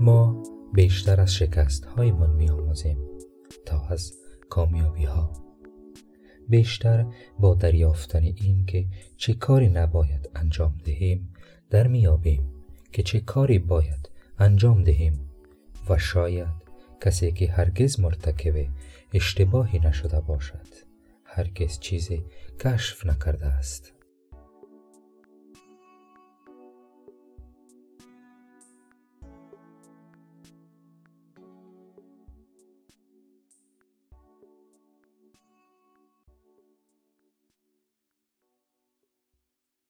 ما بیشتر از شکست هایمان می آموزیم تا از کامیابی ها بیشتر با دریافتن این که چه کاری نباید انجام دهیم در میابیم که چه کاری باید انجام دهیم و شاید کسی که هرگز مرتکب اشتباهی نشده باشد هرگز چیزی کشف نکرده است.